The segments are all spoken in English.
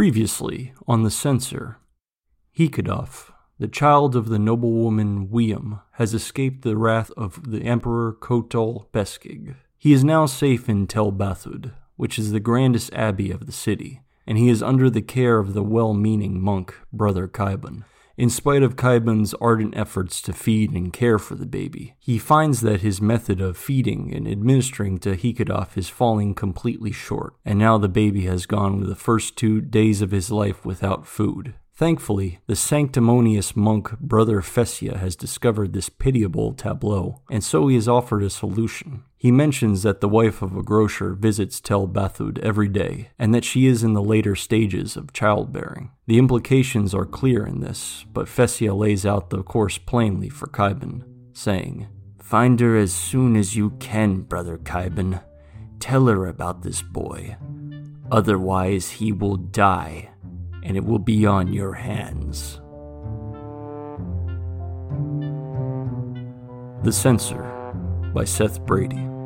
Previously, on the Censer, Heeqadaf, the child of the noblewoman Uiyam, has escaped the wrath of the Emperor Ckotol Beskig. He is now safe in Tell Bathud, which is the grandest abbey of the city, and he is under the care of the well meaning monk, Brother Khaibon. In spite of Khaibon's ardent efforts to feed and care for the baby, he finds that his method of feeding and administering to Heeqadaf is falling completely short, and now the baby has gone the first two days of his life without food. Thankfully, the sanctimonious monk Brother Fessia has discovered this pitiable tableau, and so he has offered a solution. He mentions that the wife of a grocer visits Tell Bathud every day, and that she is in the later stages of childbearing. The implications are clear in this, but Fessia lays out the course plainly for Khaibon, saying, Find her as soon as you can, Brother Khaibon. Tell her about this boy. Otherwise, he will die and it will be on your hands. The Censer by Seth Brady.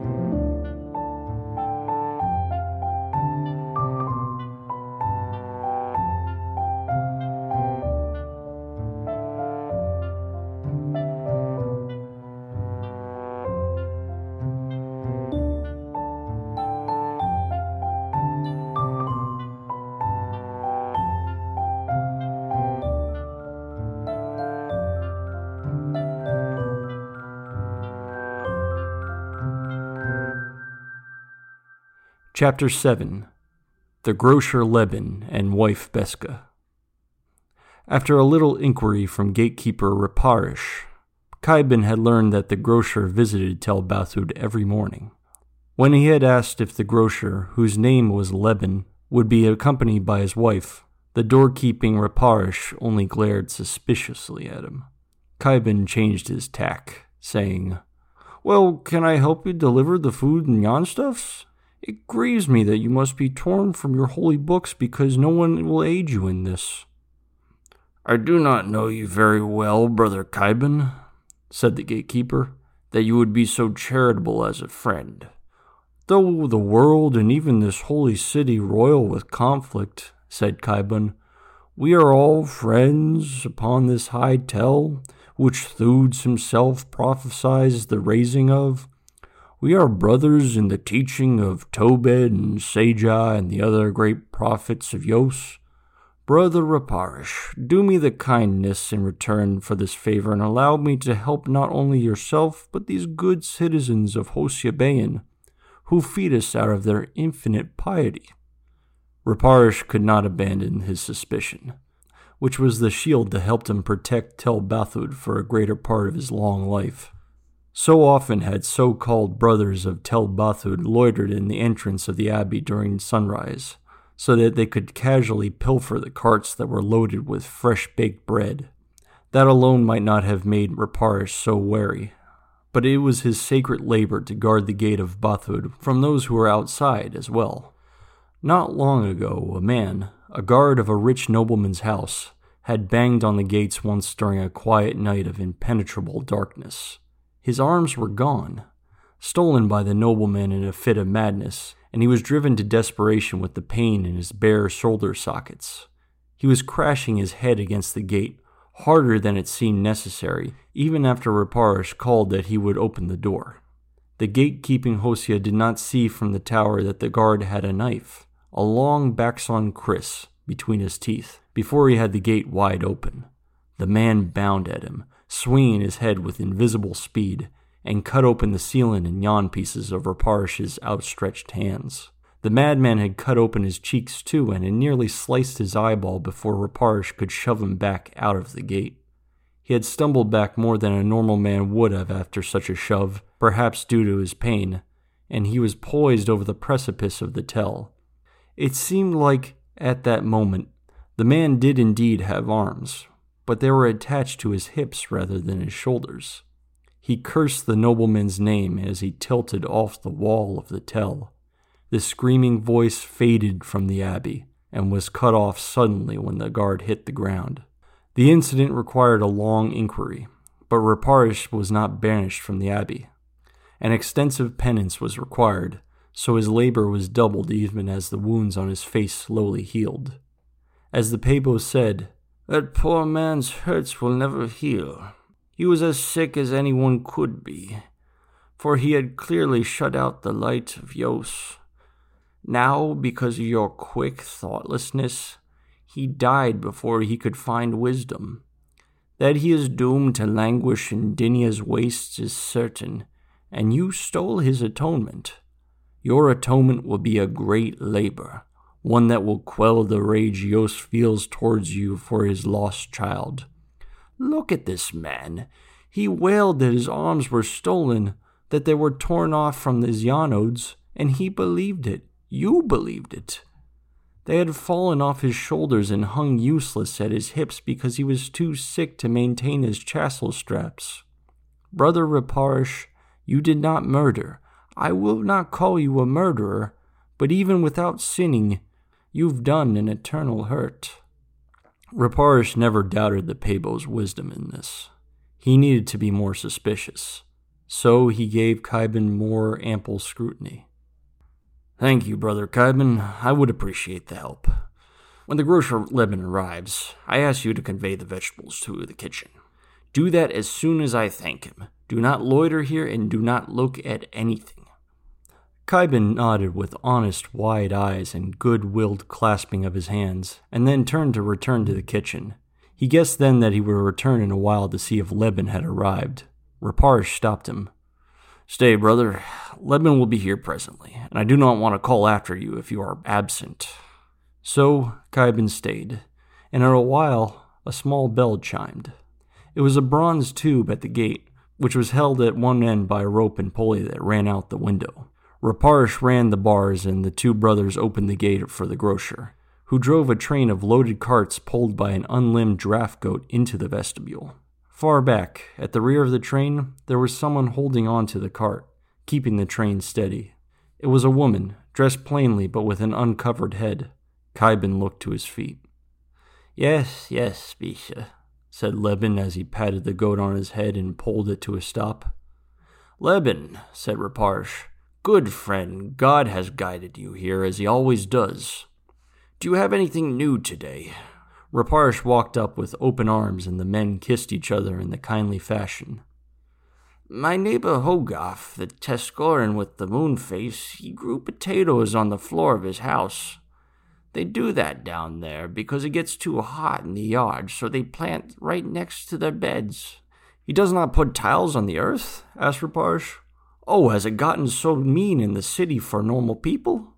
Chapter 7 The Grocer Lebbn and Wife Besqah. After a little inquiry from gatekeeper Raparish, Khaibon had learned that the grocer visited Tell Bathud every morning. When he had asked if the grocer, whose name was Lebbn, would be accompanied by his wife, the doorkeeping Raparish only glared suspiciously at him. Khaibon changed his tack, saying, Well, can I help you deliver the food and yon stuffs? It grieves me that you must be torn from your holy books because no one will aid you in this. I do not know you very well, brother Khaibon, said the gatekeeper, that you would be so charitable as a friend. Though the world and even this holy city roil with conflict, said Khaibon, we are all friends upon this high tell, which Thudes himself prophesies the raising of, we are brothers in the teaching of Tobed and Sajah and the other great prophets of Yos. Brother Raparish, do me the kindness in return for this favor and allow me to help not only yourself, but these good citizens of Hosea who feed us out of their infinite piety. Raparish could not abandon his suspicion, which was the shield that helped him protect Tell Bathud for a greater part of his long life. So often had so called brothers of Tell Bathud loitered in the entrance of the abbey during sunrise, so that they could casually pilfer the carts that were loaded with fresh baked bread. That alone might not have made Raparish so wary, but it was his sacred labor to guard the gate of Bathud from those who were outside as well. Not long ago, a man, a guard of a rich nobleman's house, had banged on the gates once during a quiet night of impenetrable darkness. His arms were gone, stolen by the nobleman in a fit of madness, and he was driven to desperation with the pain in his bare shoulder sockets. He was crashing his head against the gate, harder than it seemed necessary, even after Raparish called that he would open the door. The gatekeeping Hosea did not see from the tower that the guard had a knife, a long Baxon kris, between his teeth, before he had the gate wide open. The man bound at him, swinging his head with invisible speed, and cut open the ceiling and yon pieces over Raparish's outstretched hands. The madman had cut open his cheeks too, and had nearly sliced his eyeball before Raparish could shove him back out of the gate. He had stumbled back more than a normal man would have after such a shove, perhaps due to his pain, and he was poised over the precipice of the tell. It seemed like, at that moment, the man did indeed have arms, but they were attached to his hips rather than his shoulders. He cursed the nobleman's name as he tilted off the wall of the tell. The screaming voice faded from the abbey and was cut off suddenly when the guard hit the ground. The incident required a long inquiry, but Raparish was not banished from the abbey. An extensive penance was required, so his labor was doubled even as the wounds on his face slowly healed. As the Peybo said, That poor man's hurts will never heal. He was as sick as anyone could be, for he had clearly shut out the light of Yos. Now, because of your quick thoughtlessness, he died before he could find wisdom. That he is doomed to languish in Dinia's wastes is certain, and you stole his atonement. Your atonement will be a great labor, one that will quell the rage Yos feels towards you for his lost child. Look at this man. He wailed that his arms were stolen, that they were torn off from the Zyanodes, and he believed it. You believed it. They had fallen off his shoulders and hung useless at his hips because he was too sick to maintain his chassel straps. Brother Raparish, you did not murder. I will not call you a murderer, but even without sinning, you've done an eternal hurt. Raparish never doubted the Peybo's wisdom in this. He needed to be more suspicious, so he gave Khaibon more ample scrutiny. Thank you, Brother Khaibon. I would appreciate the help. When the grocer Lebbn arrives, I ask you to convey the vegetables to the kitchen. Do that as soon as I thank him. Do not loiter here and do not look at anything. Khaibon nodded with honest, wide eyes and good willed clasping of his hands, and then turned to return to the kitchen. He guessed then that he would return in a while to see if Lebbn had arrived. Raparish stopped him. Stay, brother. Lebbn will be here presently, and I do not want to call after you if you are absent. So Khaibon stayed, and in a while a small bell chimed. It was a bronze tube at the gate, which was held at one end by a rope and pulley that ran out the window. Raparish ran the bars, and the two brothers opened the gate for the grocer, who drove a train of loaded carts pulled by an unlimbed draft goat into the vestibule. Far back, at the rear of the train, there was someone holding on to the cart, keeping the train steady. It was a woman, dressed plainly but with an uncovered head. Khaibon looked to his feet. Yes, yes, Bisha, said Lebbn as he patted the goat on his head and pulled it to a stop. Lebbn, said Raparish, good friend, God has guided you here as he always does. Do you have anything new today? Raparish walked up with open arms, and the men kissed each other in the kindly fashion. My neighbor Hogarth, the Teskoran with the moon face, he grew potatoes on the floor of his house. They do that down there because it gets too hot in the yard, so they plant right next to their beds. He does not put tiles on the earth? asked Raparish. Oh, has it gotten so mean in the city for normal people?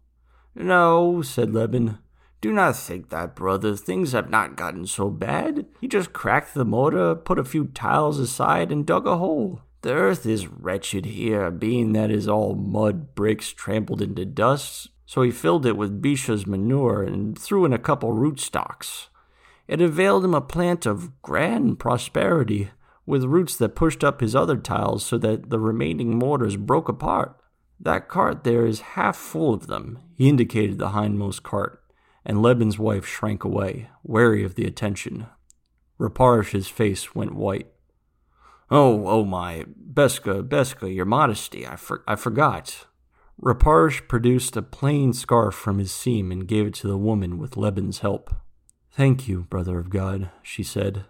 No, said Lebbn. Do not think that, brother. Things have not gotten so bad. He just cracked the mortar, put a few tiles aside, and dug a hole. The earth is wretched here, being that is all mud bricks trampled into dust, so he filled it with Bisha's manure and threw in a couple rootstocks. It availed him a plant of grand prosperity, with roots that pushed up his other tiles so that the remaining mortars broke apart. That cart there is half full of them. He indicated the hindmost cart and Lebbn's wife shrank away, wary of the attention. Raparish's face went white. Oh, oh my, Besqah, Besqah, your modesty, I, for, I forgot. Raparish produced a plain scarf from his seam and gave it to the woman with Lebbn's help. Thank you, brother of God, she said.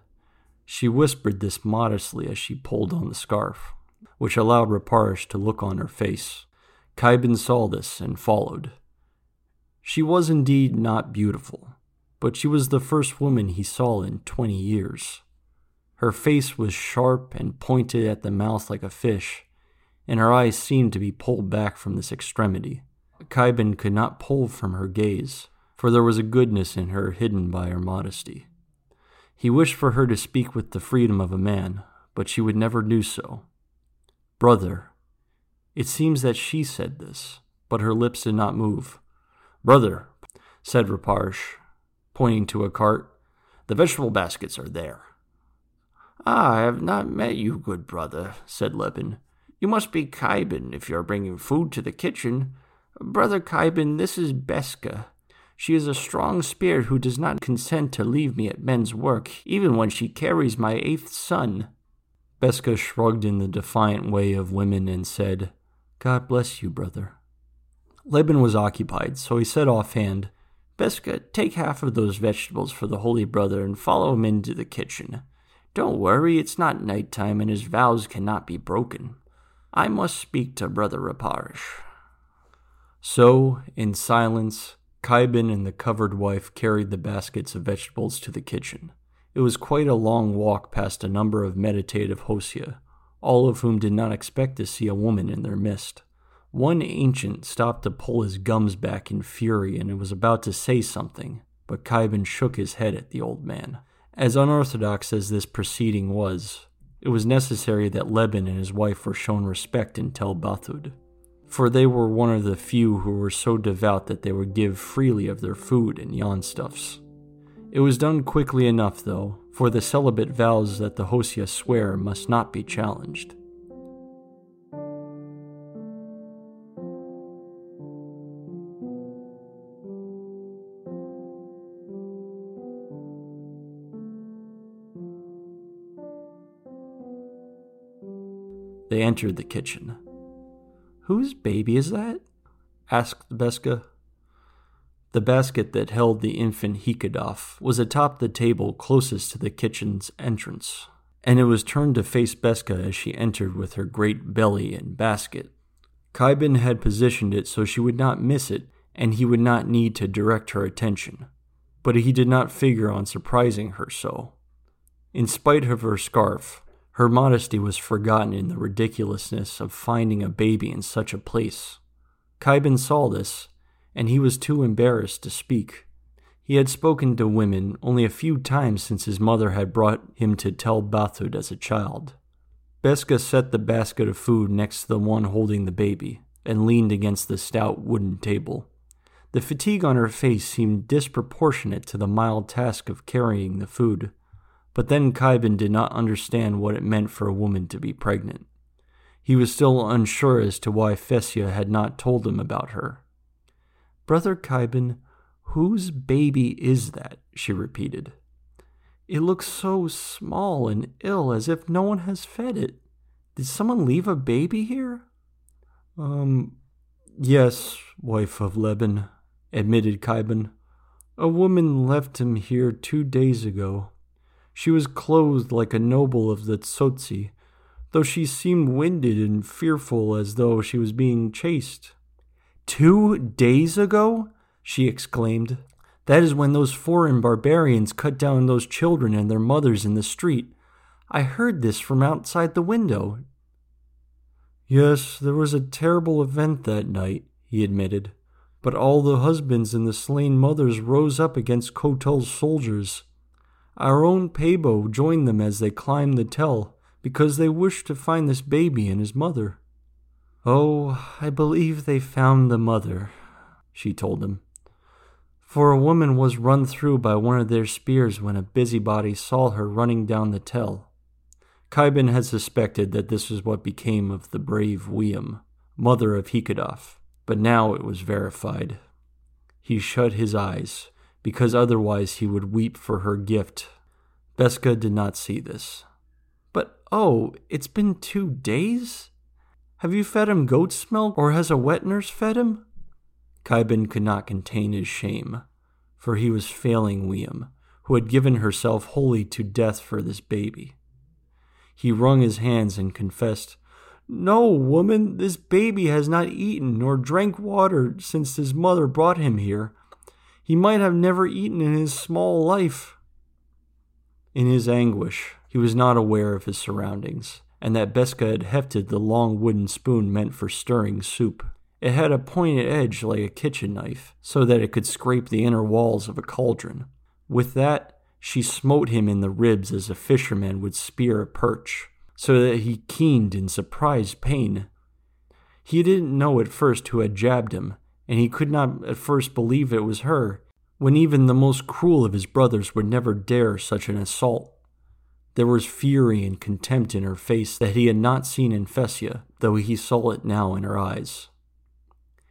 She whispered this modestly as she pulled on the scarf, which allowed Raparish to look on her face. Kaiban saw this and followed. She was indeed not beautiful, but she was the first woman he saw in twenty years. Her face was sharp and pointed at the mouth like a fish, and her eyes seemed to be pulled back from this extremity. Kaiban could not pull from her gaze, for there was a goodness in her hidden by her modesty. He wished for her to speak with the freedom of a man, but she would never do so. Brother. It seems that she said this, but her lips did not move. Brother, said Raparish, pointing to a cart, the vegetable baskets are there. Ah, I have not met you, good brother, said Lebbn. You must be Khaibon if you are bringing food to the kitchen. Brother Khaibon, this is Besqah. She is a strong spirit who does not consent to leave me at men's work, even when she carries my eighth son. Besqah shrugged in the defiant way of women and said, God bless you, brother. Lebbn was occupied, so he said offhand, Besqah, take half of those vegetables for the holy brother and follow him into the kitchen. Don't worry, it's not night time and his vows cannot be broken. I must speak to Brother Raparish. So, in silence, Khaibon and the covered wife carried the baskets of vegetables to the kitchen. It was quite a long walk past a number of meditative Hosea, all of whom did not expect to see a woman in their midst. One ancient stopped to pull his gums back in fury and was about to say something, but Khaibon shook his head at the old man. As unorthodox as this proceeding was, it was necessary that Lebbn and his wife were shown respect in Tell Bathud, for they were one of the few who were so devout that they would give freely of their food and yon stuffs. It was done quickly enough, though, for the celibate vows that the Hosea swear must not be challenged. They entered the kitchen. Whose baby is that? asked Besqah. The basket that held the infant Heeqadaf was atop the table closest to the kitchen's entrance, and it was turned to face Besqah as she entered with her great belly and basket. Khaibon had positioned it so she would not miss it and he would not need to direct her attention, but he did not figure on surprising her so. In spite of her scarf, her modesty was forgotten in the ridiculousness of finding a baby in such a place. Khaibon saw this, and he was too embarrassed to speak. He had spoken to women only a few times since his mother had brought him to Tell Bathud as a child. Besqah set the basket of food next to the one holding the baby and leaned against the stout wooden table. The fatigue on her face seemed disproportionate to the mild task of carrying the food. But then Khaibon did not understand what it meant for a woman to be pregnant. He was still unsure as to why Fesia had not told him about her. Brother Khaibon, whose baby is that? she repeated. It looks so small and ill as if no one has fed it. Did someone leave a baby here? Um, yes, wife of Lebbn, admitted Khaibon. A woman left him here two days ago. She was clothed like a noble of the Tsotsi, though she seemed winded and fearful as though she was being chased. Two days ago? she exclaimed. That is when those foreign barbarians cut down those children and their mothers in the street. I heard this from outside the window. Yes, there was a terrible event that night, he admitted. But all the husbands and the slain mothers rose up against Ckotol's soldiers. Our own Peybo joined them as they climbed the tell, because they wished to find this baby and his mother. Oh, I believe they found the mother, she told him. For a woman was run through by one of their spears when a busybody saw her running down the tell. Khaibon had suspected that this was what became of the brave Uiyam, mother of Heeqadaf, but now it was verified. He shut his eyes, because otherwise he would weep for her gift. Besqah did not see this. But oh, it's been two days? Have you fed him goat's milk, or has a wet nurse fed him? Khaibon could not contain his shame, for he was failing Uiyam, who had given herself wholly to death for this baby. He wrung his hands and confessed, No, woman, this baby has not eaten nor drank water since his mother brought him here. He might have never eaten in his small life. In his anguish, he was not aware of his surroundings, and that Besqah had hefted the long wooden spoon meant for stirring soup. It had a pointed edge like a kitchen knife, so that it could scrape the inner walls of a cauldron. With that, she smote him in the ribs as a fisherman would spear a perch, so that he keened in surprised pain. He didn't know at first who had jabbed him, and he could not at first believe it was her, when even the most cruel of his brothers would never dare such an assault. There was fury and contempt in her face that he had not seen in Fesia, though he saw it now in her eyes.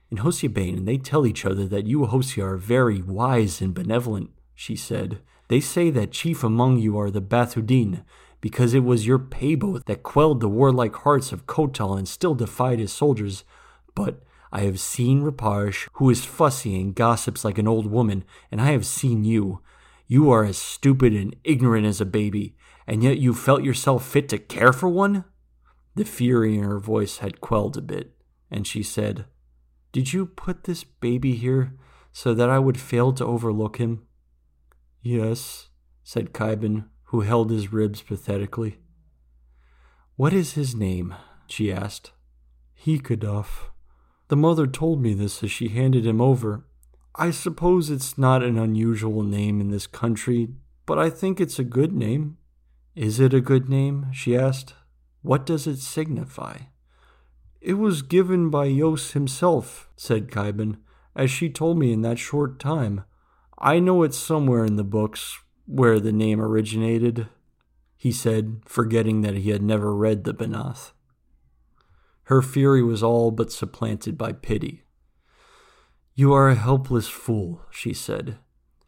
In Hosea they tell each other that you Hosea are very wise and benevolent, she said. They say that chief among you are the Bathudin, because it was your Peybo that quelled the warlike hearts of Ckotol and still defied his soldiers. But I have seen Reparish, who is fussy and gossips like an old woman, and I have seen you. You are as stupid and ignorant as a baby, and yet you felt yourself fit to care for one? The fury in her voice had quelled a bit, and she said, Did you put this baby here so that I would fail to overlook him? Yes, said Khaibon, who held his ribs pathetically. What is his name? she asked. Heeqadaf. The mother told me this as she handed him over. I suppose it's not an unusual name in this country, but I think it's a good name. Is it a good name? she asked. What does it signify? It was given by Yos himself, said Khaibon, as she told me in that short time. I know it's somewhere in the books where the name originated, he said, forgetting that he had never read the Banath. Her fury was all but supplanted by pity. You are a helpless fool, she said.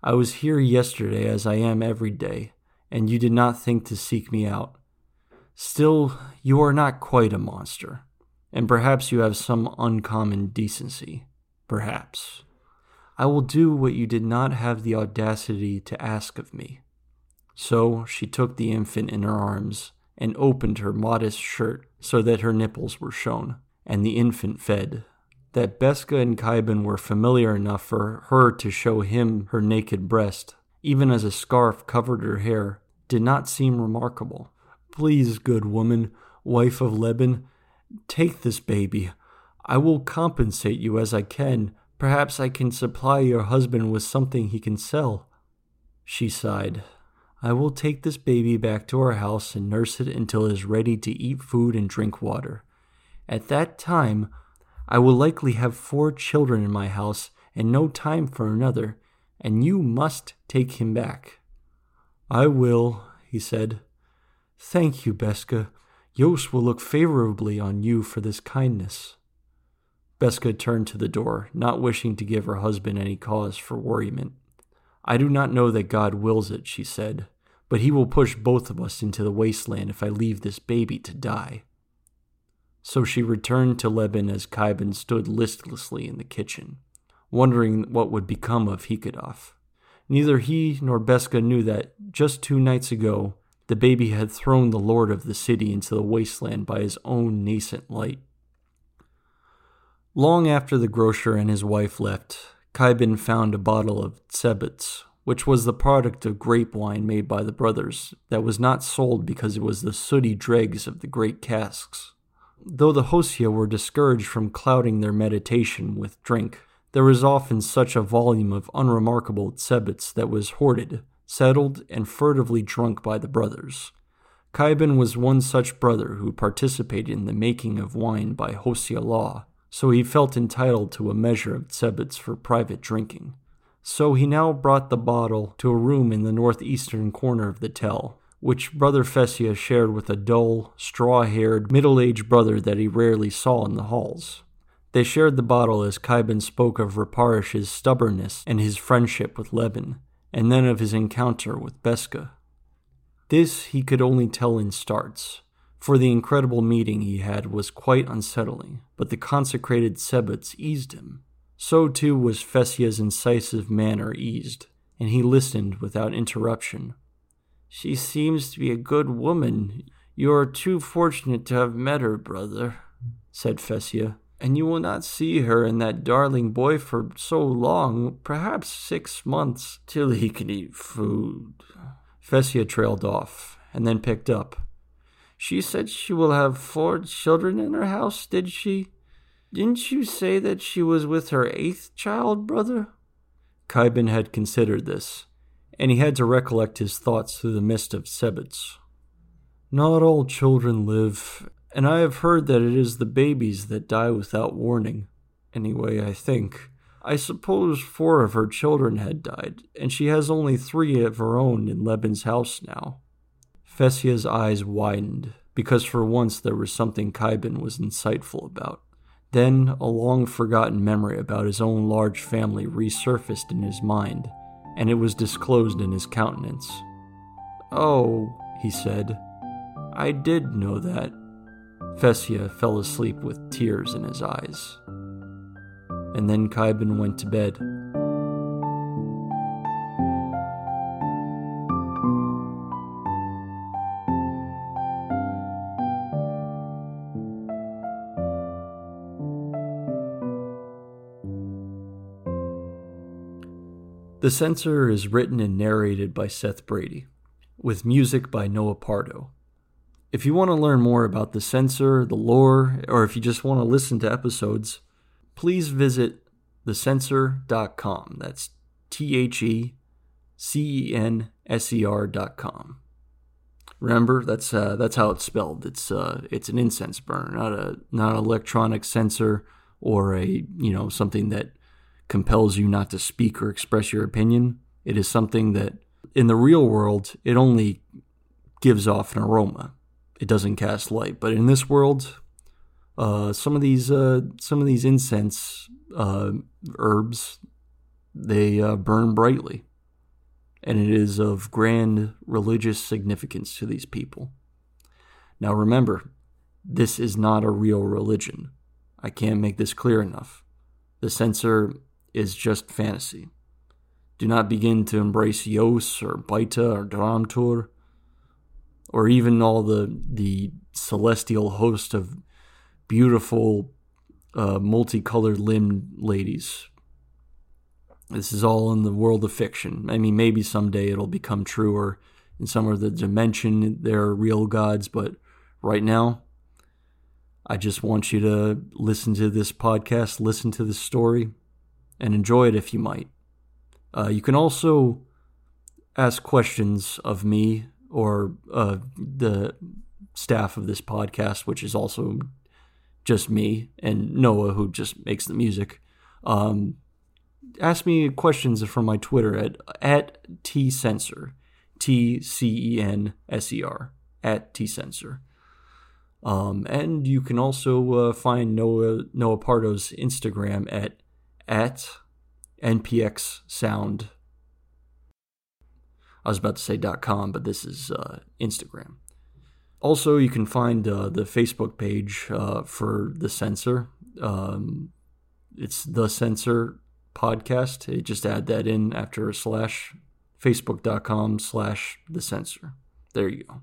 I was here yesterday as I am every day, and you did not think to seek me out. Still, you are not quite a monster, and perhaps you have some uncommon decency. Perhaps. I will do what you did not have the audacity to ask of me. So she took the infant in her arms and opened her modest shirt so that her nipples were shown, and the infant fed. That Besqah and Khaibon were familiar enough for her to show him her naked breast, even as a scarf covered her hair, did not seem remarkable. Please, good woman, wife of Lebbn, take this baby. I will compensate you as I can. Perhaps I can supply your husband with something he can sell. She sighed. I will take this baby back to our house and nurse it until it is ready to eat food and drink water. At that time, I will likely have four children in my house and no time for another, and you must take him back. I will, he said. Thank you, Besqah. Yos will look favorably on you for this kindness. Besqah turned to the door, not wishing to give her husband any cause for worriment. I do not know that God wills it, she said, but he will push both of us into the wasteland if I leave this baby to die. So she returned to Lebbn as Khaibon stood listlessly in the kitchen, wondering what would become of Heeqadaf. Neither he nor Besqah knew that, just two nights ago, the baby had thrown the lord of the city into the wasteland by his own nascent light. Long after the grocer and his wife left, Khaibon found a bottle of tsebets, which was the product of grape wine made by the brothers, that was not sold because it was the sooty dregs of the great casks. Though the Hosea were discouraged from clouding their meditation with drink, there was often such a volume of unremarkable tsebets that was hoarded, settled, and furtively drunk by the brothers. Khaibon was one such brother who participated in the making of wine by Hosea law, so he felt entitled to a measure of tsebets for private drinking. So he now brought the bottle to a room in the northeastern corner of the tell, which Brother Fessia shared with a dull, straw haired, middle aged brother that he rarely saw in the halls. They shared the bottle as Khaibon spoke of Reparish's stubbornness and his friendship with Lebbn, and then of his encounter with Besqah. This he could only tell in starts, for the incredible meeting he had was quite unsettling, but the consecrated tsebets eased him. So too was Fessia's incisive manner eased, and he listened without interruption. She seems to be a good woman. You are too fortunate to have met her, brother, said Fessia, and you will not see her and that darling boy for so long, perhaps six months, till he can eat food. Fessia trailed off, and then picked up. She said she will have four children in her house, did she? Didn't you say that she was with her eighth child, brother? Khaibon had considered this, and he had to recollect his thoughts through the mist of tsebets. Not all children live, and I have heard that it is the babies that die without warning. Anyway, I think. I suppose four of her children had died, and she has only three of her own in Lebbn's house now. Fessia's eyes widened, because for once there was something Khaibon was insightful about. Then a long forgotten memory about his own large family resurfaced in his mind, and it was disclosed in his countenance. Oh, he said, I did know that. Fessia fell asleep with tears in his eyes. and then Khaibon went to bed. The Censer is written and narrated by Seth Brady, with music by Noah Pardo. If you want to learn more about The Censer, the lore, or if you just want to listen to episodes, please visit thecenser.com. That's T H E C E N S E R.com. Remember, that's uh, that's how it's spelled. It's uh, it's an incense burner, not a not an electronic sensor or a you know something that compels you not to speak or express your opinion. It is something that in the real world, it only gives off an aroma. It doesn't cast light. But in this world, uh, some of these uh, some of these incense uh, herbs they uh, burn brightly, and it is of grand religious significance to these people. Now remember, this is not a real religion. I can't make this clear enough. The Censer is just fantasy. Do not begin to embrace Yos or Baita or Dramtur, or even all the the celestial host of beautiful, uh, multicolored limbed ladies. This is all in the world of fiction. I mean, maybe someday it'll become true, or in some other dimension there are real gods, but right now, I just want you to listen to this podcast, listen to this story, and enjoy it if you might. Uh, you can also ask questions of me or uh, the staff of this podcast, which is also just me and Noah, who just makes the music. Um, ask me questions from my Twitter at at t censer, t c e n s e r at t. Um, and you can also uh, find Noah Noah Pardo's Instagram at at npx sound. I was about to say .com, but this is uh, Instagram. Also, you can find uh, the Facebook page uh, for the Censer. Um, it's the censer podcast. You just add that in after a slash facebook.com slash the censor. There you go.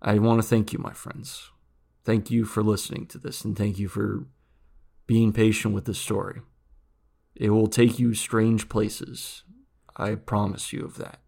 I want to thank you, my friends. Thank you for listening to this, and thank you for being patient with the story. It will take you strange places. I promise you of that.